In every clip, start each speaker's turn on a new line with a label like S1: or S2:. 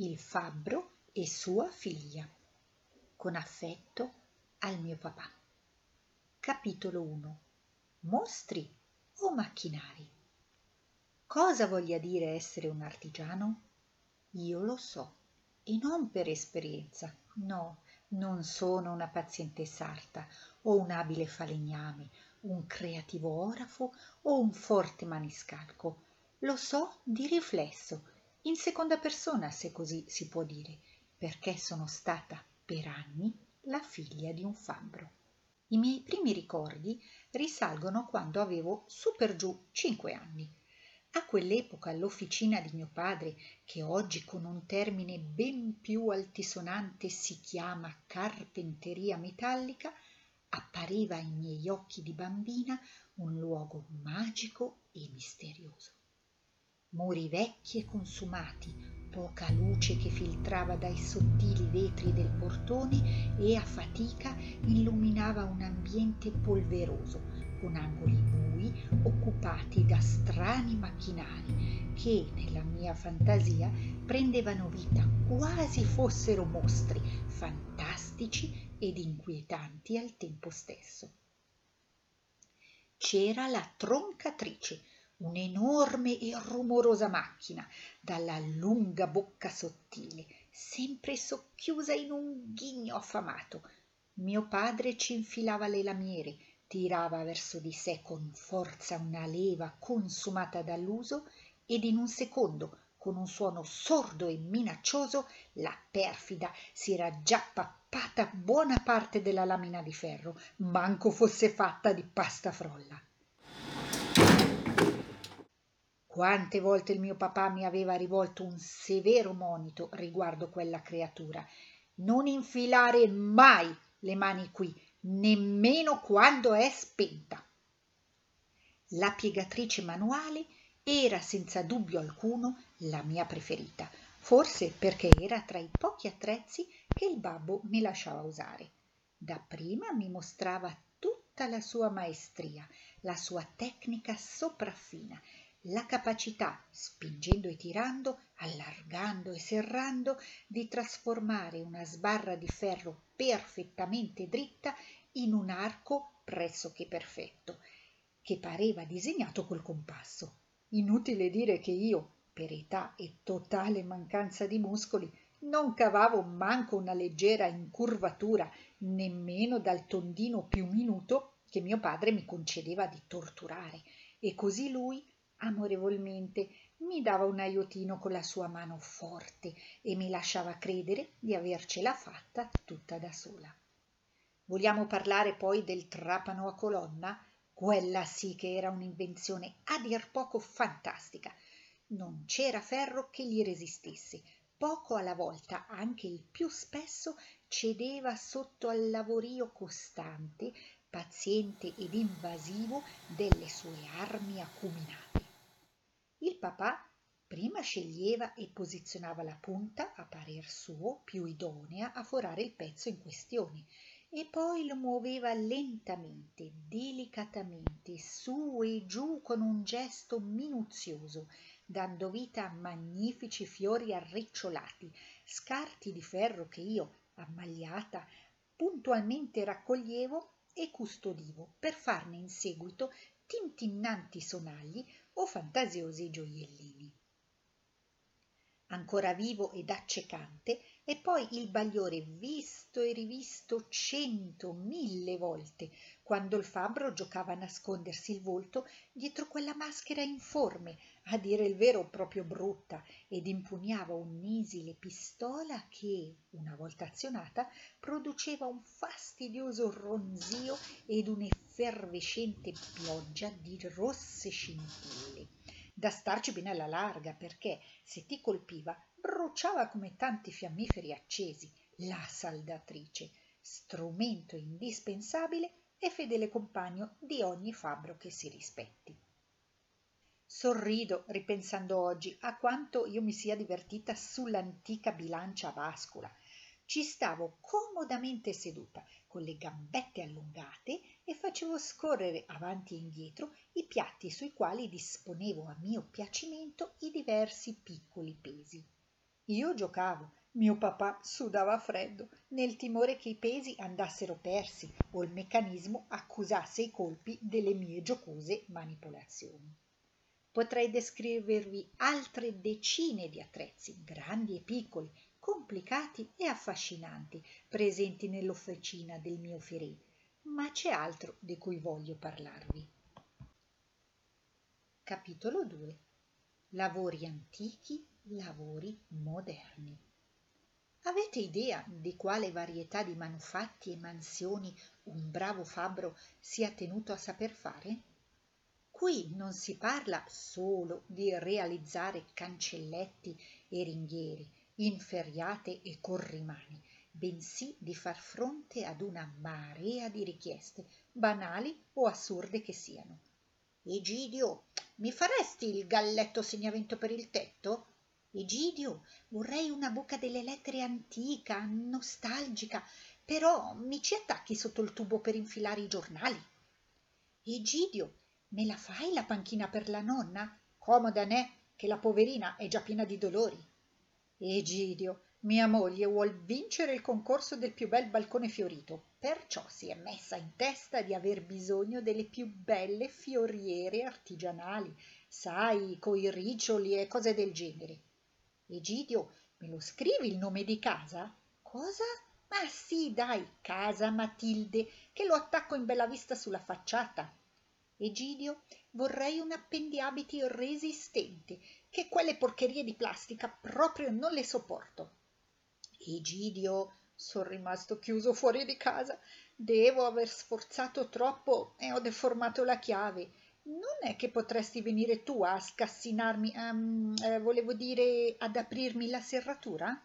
S1: il fabbro e sua figlia. Con affetto al mio papà. Capitolo 1 Mostri o macchinari? Cosa voglia dire essere un artigiano? Io lo so, e non per esperienza, no, non sono una paziente sarta o un abile falegname, un creativo orafo o un forte maniscalco. Lo so di riflesso, in seconda persona se così si può dire, perché sono stata per anni la figlia di un fabbro. I miei primi ricordi risalgono quando avevo su per giù cinque anni. A quell'epoca l'officina di mio padre, che oggi con un termine ben più altisonante si chiama carpenteria metallica, appariva ai miei occhi di bambina un luogo magico e misterioso. Muri vecchi e consumati, poca luce che filtrava dai sottili vetri del portone e a fatica illuminava un ambiente polveroso, con angoli bui occupati da strani macchinari che, nella mia fantasia, prendevano vita quasi fossero mostri fantastici ed inquietanti al tempo stesso. C'era la troncatrice, un'enorme e rumorosa macchina dalla lunga bocca sottile sempre socchiusa in un ghigno affamato. Mio padre ci infilava le lamiere tirava verso di sé con forza una leva consumata dall'uso ed in un secondo con un suono sordo e minaccioso la perfida si era già pappata buona parte della lamina di ferro manco fosse fatta di pasta frolla quante volte il mio papà mi aveva rivolto un severo monito riguardo quella creatura. Non infilare mai le mani qui nemmeno quando è spenta. La piegatrice manuale era senza dubbio alcuno la mia preferita forse perché era tra i pochi attrezzi che il babbo mi lasciava usare. Dapprima mi mostrava tutta la sua maestria la sua tecnica sopraffina la capacità, spingendo e tirando, allargando e serrando, di trasformare una sbarra di ferro perfettamente dritta in un arco pressoché perfetto, che pareva disegnato col compasso. Inutile dire che io, per età e totale mancanza di muscoli, non cavavo manco una leggera incurvatura, nemmeno dal tondino più minuto che mio padre mi concedeva di torturare, e così lui amorevolmente mi dava un aiutino con la sua mano forte e mi lasciava credere di avercela fatta tutta da sola. Vogliamo parlare poi del trapano a colonna? Quella sì che era un'invenzione a dir poco fantastica. Non c'era ferro che gli resistesse. Poco alla volta, anche il più spesso, cedeva sotto al lavorio costante, paziente ed invasivo delle sue armi acuminate il papà prima sceglieva e posizionava la punta a parer suo più idonea a forare il pezzo in questione e poi lo muoveva lentamente delicatamente su e giù con un gesto minuzioso dando vita a magnifici fiori arricciolati scarti di ferro che io ammagliata puntualmente raccoglievo e custodivo per farne in seguito tintinnanti sonagli o fantasiosi gioiellini. Ancora vivo ed accecante e poi il bagliore visto e rivisto cento, mille volte, quando il fabbro giocava a nascondersi il volto dietro quella maschera informe, a dire il vero proprio brutta, ed impugnava un'esile pistola che, una volta azionata, produceva un fastidioso ronzio ed un'effervescente pioggia di rosse scintille. Da starci bene alla larga perché se ti colpiva bruciava come tanti fiammiferi accesi la saldatrice strumento indispensabile e fedele compagno di ogni fabbro che si rispetti. Sorrido ripensando oggi a quanto io mi sia divertita sull'antica bilancia a bascula ci stavo comodamente seduta con le gambette allungate e facevo scorrere avanti e indietro i piatti sui quali disponevo a mio piacimento i diversi piccoli pesi Io giocavo, mio papà sudava freddo, nel timore che i pesi andassero persi o il meccanismo accusasse i colpi delle mie giocose manipolazioni. Potrei descrivervi altre decine di attrezzi, grandi e piccoli, complicati e affascinanti, presenti nell'officina del mio Ferè, ma c'è altro di cui voglio parlarvi. Capitolo 2 Lavori antichi, lavori moderni. Avete idea di quale varietà di manufatti e mansioni un bravo fabbro sia tenuto a saper fare? Qui non si parla solo di realizzare cancelletti e ringhieri, inferriate e corrimani, bensì di far fronte ad una marea di richieste, banali o assurde che siano. Egidio, mi faresti il galletto segnamento per il tetto? Egidio, vorrei una buca delle lettere antica, nostalgica, però mi ci attacchi sotto il tubo per infilare i giornali. Egidio, me la fai la panchina per la nonna? Comoda, ne? Che la poverina è già piena di dolori. Egidio, mia moglie vuol vincere il concorso del più bel balcone fiorito, perciò si è messa in testa di aver bisogno delle più belle fioriere artigianali, sai, coi riccioli e cose del genere. Egidio, me lo scrivi il nome di casa? Cosa? Ma sì, dai, casa Matilde, che lo attacco in bella vista sulla facciata. Egidio, vorrei un appendiabiti resistente, che quelle porcherie di plastica proprio non le sopporto. Egidio, son rimasto chiuso fuori di casa. Devo aver sforzato troppo e ho deformato la chiave. Non è che potresti venire tu a scassinarmi, um, eh, volevo dire ad aprirmi la serratura?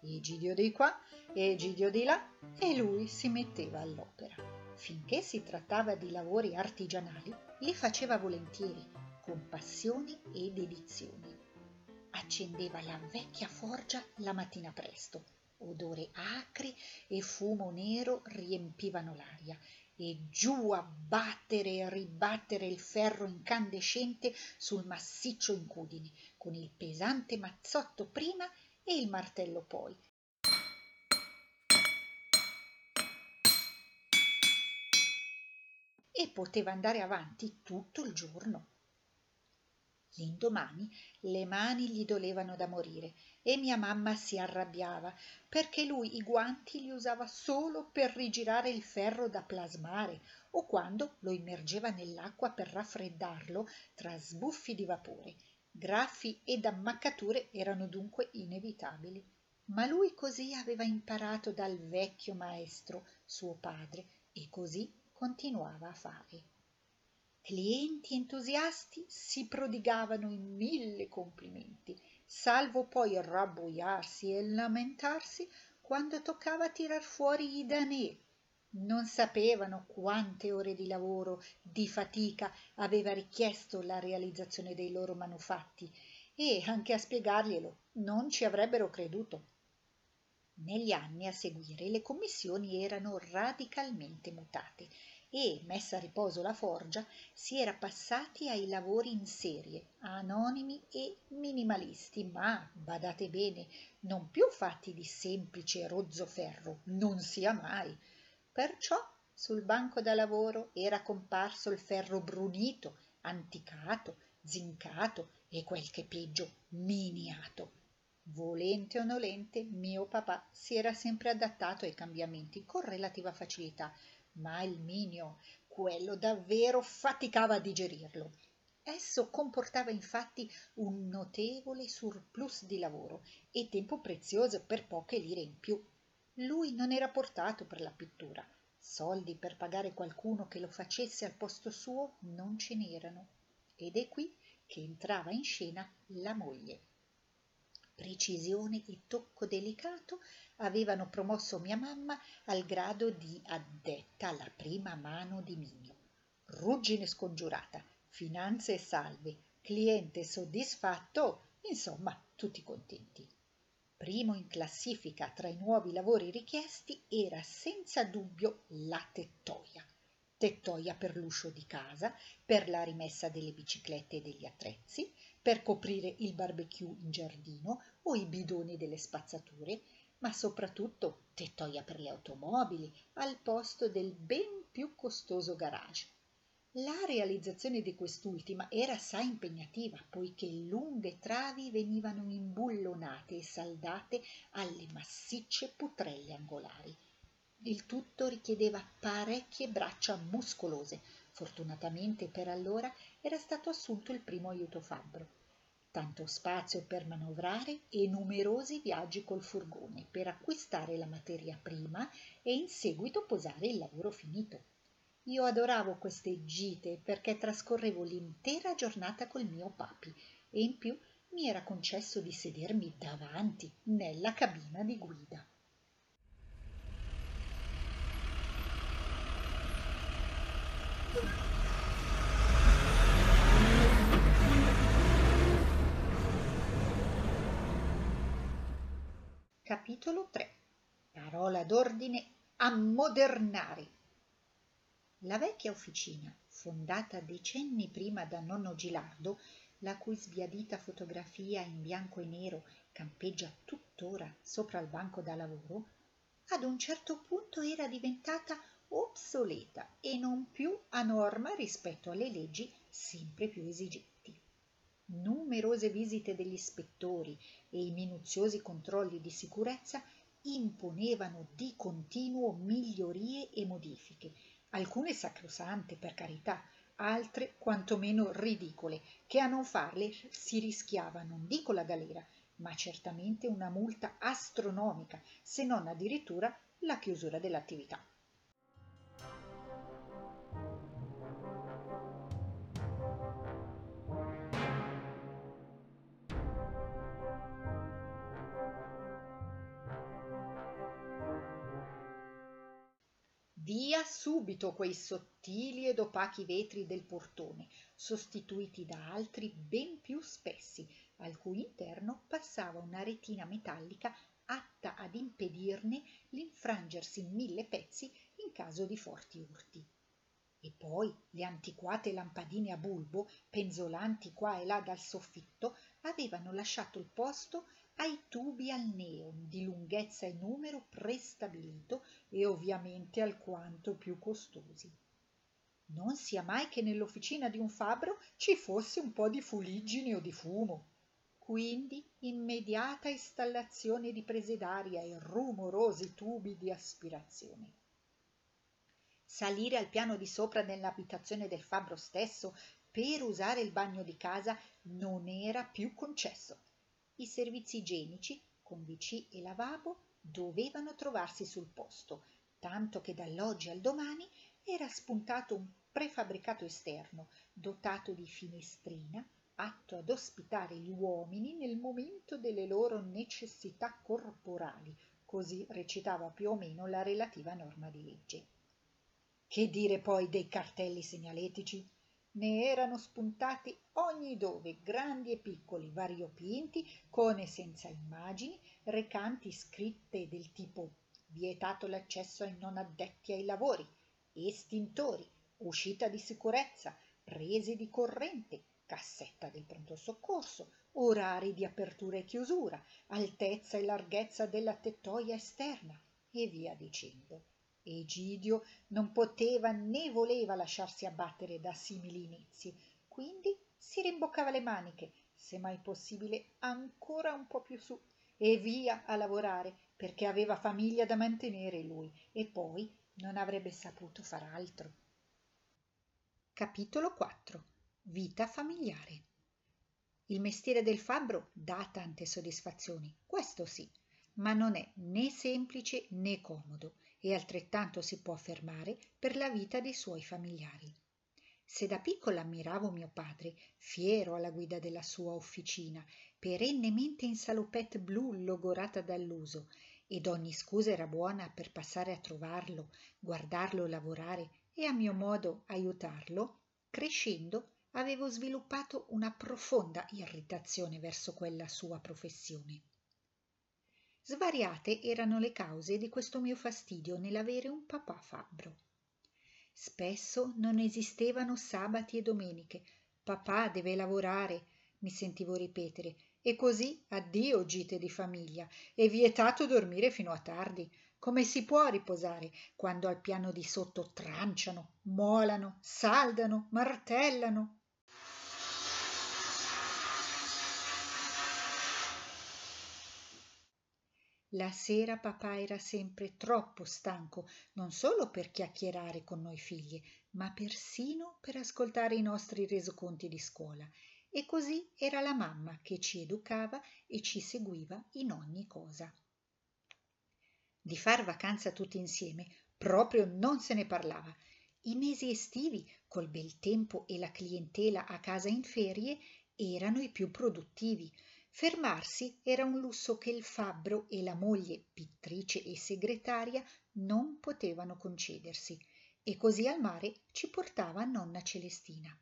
S1: Egidio di qua, Egidio di là, e lui si metteva all'opera. Finché si trattava di lavori artigianali, li faceva volentieri con passione e dedizione. Accendeva la vecchia forgia la mattina presto. Odore acri e fumo nero riempivano l'aria e giù a battere e ribattere il ferro incandescente sul massiccio incudine, con il pesante mazzotto prima e il martello poi. E poteva andare avanti tutto il giorno. L'indomani le mani gli dolevano da morire e mia mamma si arrabbiava perché lui i guanti li usava solo per rigirare il ferro da plasmare o quando lo immergeva nell'acqua per raffreddarlo tra sbuffi di vapore. Graffi ed ammaccature erano dunque inevitabili. Ma lui così aveva imparato dal vecchio maestro, suo padre, e così continuava a fare. Clienti entusiasti si prodigavano in mille complimenti, salvo poi rabbuiarsi e lamentarsi quando toccava tirar fuori i danè. Non sapevano quante ore di lavoro, di fatica aveva richiesto la realizzazione dei loro manufatti e anche a spiegarglielo non ci avrebbero creduto. Negli anni a seguire le commissioni erano radicalmente mutate e, messa a riposo la forgia, si era passati ai lavori in serie, anonimi e minimalisti, ma, badate bene, non più fatti di semplice rozzo ferro, non sia mai. Perciò sul banco da lavoro era comparso il ferro brunito, anticato, zincato e quel che peggio, miniato. Volente o nolente, mio papà si era sempre adattato ai cambiamenti con relativa facilità, ma il minio, quello davvero faticava a digerirlo. Esso comportava infatti un notevole surplus di lavoro e tempo prezioso per poche lire in più. Lui non era portato per la pittura. Soldi per pagare qualcuno che lo facesse al posto suo non ce n'erano. Ed è qui che entrava in scena la moglie precisione e tocco delicato avevano promosso mia mamma al grado di addetta alla prima mano di Migno. Ruggine scongiurata, finanze salve, cliente soddisfatto, insomma tutti contenti. Primo in classifica tra i nuovi lavori richiesti era senza dubbio la tettoia. Tettoia per l'uscio di casa, per la rimessa delle biciclette e degli attrezzi, per coprire il barbecue in giardino o i bidoni delle spazzature, ma soprattutto tettoia per le automobili al posto del ben più costoso garage. La realizzazione di quest'ultima era assai impegnativa, poiché lunghe travi venivano imbullonate e saldate alle massicce putrelle angolari. Il tutto richiedeva parecchie braccia muscolose. Fortunatamente per allora era stato assunto il primo aiuto fabbro. Tanto spazio per manovrare e numerosi viaggi col furgone per acquistare la materia prima e in seguito posare il lavoro finito. Io adoravo queste gite perché trascorrevo l'intera giornata col mio papi e in più mi era concesso di sedermi davanti nella cabina di guida. Capitolo 3 Parola d'ordine ammodernare la vecchia officina, fondata decenni prima da nonno Gilardo, la cui sbiadita fotografia in bianco e nero campeggia tuttora sopra il banco da lavoro, ad un certo punto era diventata obsoleta e non più a norma rispetto alle leggi sempre più esigenti. Numerose visite degli ispettori e i minuziosi controlli di sicurezza imponevano di continuo migliorie e modifiche alcune sacrosante per carità, altre quantomeno ridicole, che a non farle si rischiava non dico la galera, ma certamente una multa astronomica, se non addirittura la chiusura dell'attività. Via subito quei sottili ed opachi vetri del portone, sostituiti da altri ben più spessi, al cui interno passava una retina metallica atta ad impedirne l'infrangersi in mille pezzi in caso di forti urti. E poi le antiquate lampadine a bulbo, penzolanti qua e là dal soffitto, avevano lasciato il posto ai tubi al neon di lunghezza e numero prestabilito e ovviamente alquanto più costosi. Non sia mai che nell'officina di un fabbro ci fosse un po' di fuliggine o di fumo. Quindi immediata installazione di prese d'aria e rumorosi tubi di aspirazione. Salire al piano di sopra nell'abitazione del fabbro stesso per usare il bagno di casa non era più concesso i servizi igienici, con WC e lavabo, dovevano trovarsi sul posto, tanto che dall'oggi al domani era spuntato un prefabbricato esterno dotato di finestrina atto ad ospitare gli uomini nel momento delle loro necessità corporali, così recitava più o meno la relativa norma di legge. Che dire poi dei cartelli segnaletici? Ne erano spuntati ogni dove, grandi e piccoli, variopinti, con e senza immagini, recanti scritte del tipo vietato l'accesso ai non addetti ai lavori, estintori, uscita di sicurezza, prese di corrente, cassetta del pronto soccorso, orari di apertura e chiusura, altezza e larghezza della tettoia esterna e via dicendo. Egidio non poteva né voleva lasciarsi abbattere da simili inizi, quindi si rimboccava le maniche, se mai possibile ancora un po più su, e via a lavorare, perché aveva famiglia da mantenere lui e poi non avrebbe saputo far altro. Capitolo 4 Vita familiare Il mestiere del fabbro dà tante soddisfazioni, questo sì, ma non è né semplice né comodo e altrettanto si può affermare per la vita dei suoi familiari. Se da piccola ammiravo mio padre, fiero alla guida della sua officina, perennemente in salopette blu logorata dall'uso, ed ogni scusa era buona per passare a trovarlo, guardarlo lavorare e a mio modo aiutarlo, crescendo avevo sviluppato una profonda irritazione verso quella sua professione. Svariate erano le cause di questo mio fastidio nell'avere un papà fabbro. Spesso non esistevano sabati e domeniche. Papà deve lavorare, mi sentivo ripetere, e così addio gite di famiglia, è vietato dormire fino a tardi. Come si può riposare quando al piano di sotto tranciano, molano, saldano, martellano? La sera papà era sempre troppo stanco, non solo per chiacchierare con noi figlie, ma persino per ascoltare i nostri resoconti di scuola. E così era la mamma che ci educava e ci seguiva in ogni cosa. Di far vacanza tutti insieme proprio non se ne parlava. I mesi estivi, col bel tempo e la clientela a casa in ferie, erano i più produttivi. Fermarsi era un lusso che il fabbro e la moglie, pittrice e segretaria, non potevano concedersi, e così al mare ci portava nonna Celestina.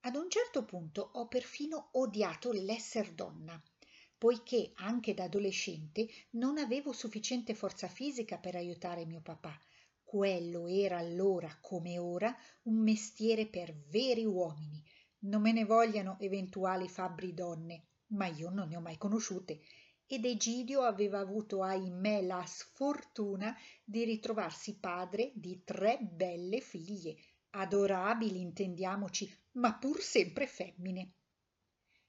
S1: Ad un certo punto ho perfino odiato l'esser donna, poiché anche da adolescente non avevo sufficiente forza fisica per aiutare mio papà. Quello era allora, come ora, un mestiere per veri uomini. Non me ne vogliano eventuali fabbri donne, ma io non ne ho mai conosciute ed Egidio aveva avuto ahimè la sfortuna di ritrovarsi padre di tre belle figlie, adorabili intendiamoci, ma pur sempre femmine.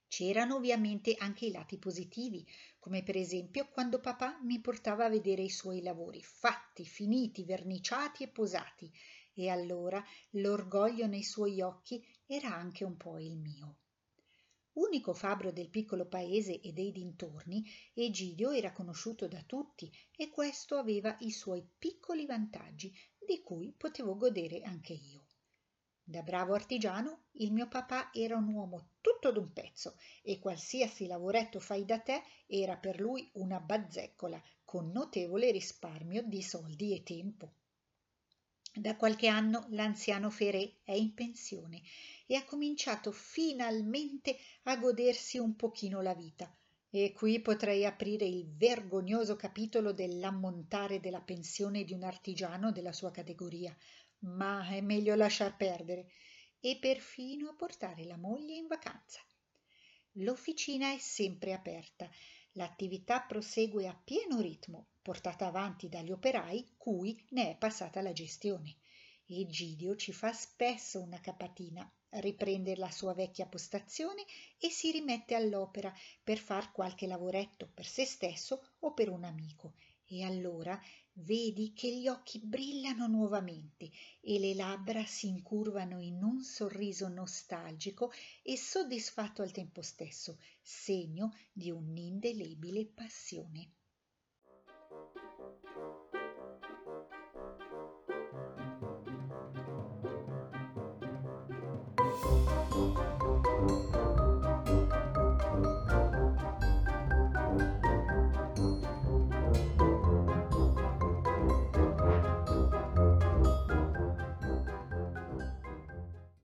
S1: C'erano ovviamente anche i lati positivi, come per esempio quando papà mi portava a vedere i suoi lavori fatti, finiti, verniciati e posati, e allora l'orgoglio nei suoi occhi era anche un po' il mio. Unico fabbro del piccolo paese e dei dintorni, Egidio era conosciuto da tutti e questo aveva i suoi piccoli vantaggi, di cui potevo godere anche io. Da bravo artigiano, il mio papà era un uomo tutto d'un pezzo e qualsiasi lavoretto fai da te era per lui una bazzeccola, con notevole risparmio di soldi e tempo. Da qualche anno l'anziano Ferré è in pensione e ha cominciato finalmente a godersi un pochino la vita. E qui potrei aprire il vergognoso capitolo dell'ammontare della pensione di un artigiano della sua categoria, ma è meglio lasciar perdere, e perfino a portare la moglie in vacanza. L'officina è sempre aperta, l'attività prosegue a pieno ritmo portata avanti dagli operai cui ne è passata la gestione. Egidio ci fa spesso una capatina, riprende la sua vecchia postazione e si rimette all'opera per far qualche lavoretto per se stesso o per un amico. E allora vedi che gli occhi brillano nuovamente e le labbra si incurvano in un sorriso nostalgico e soddisfatto al tempo stesso, segno di un'indelebile passione.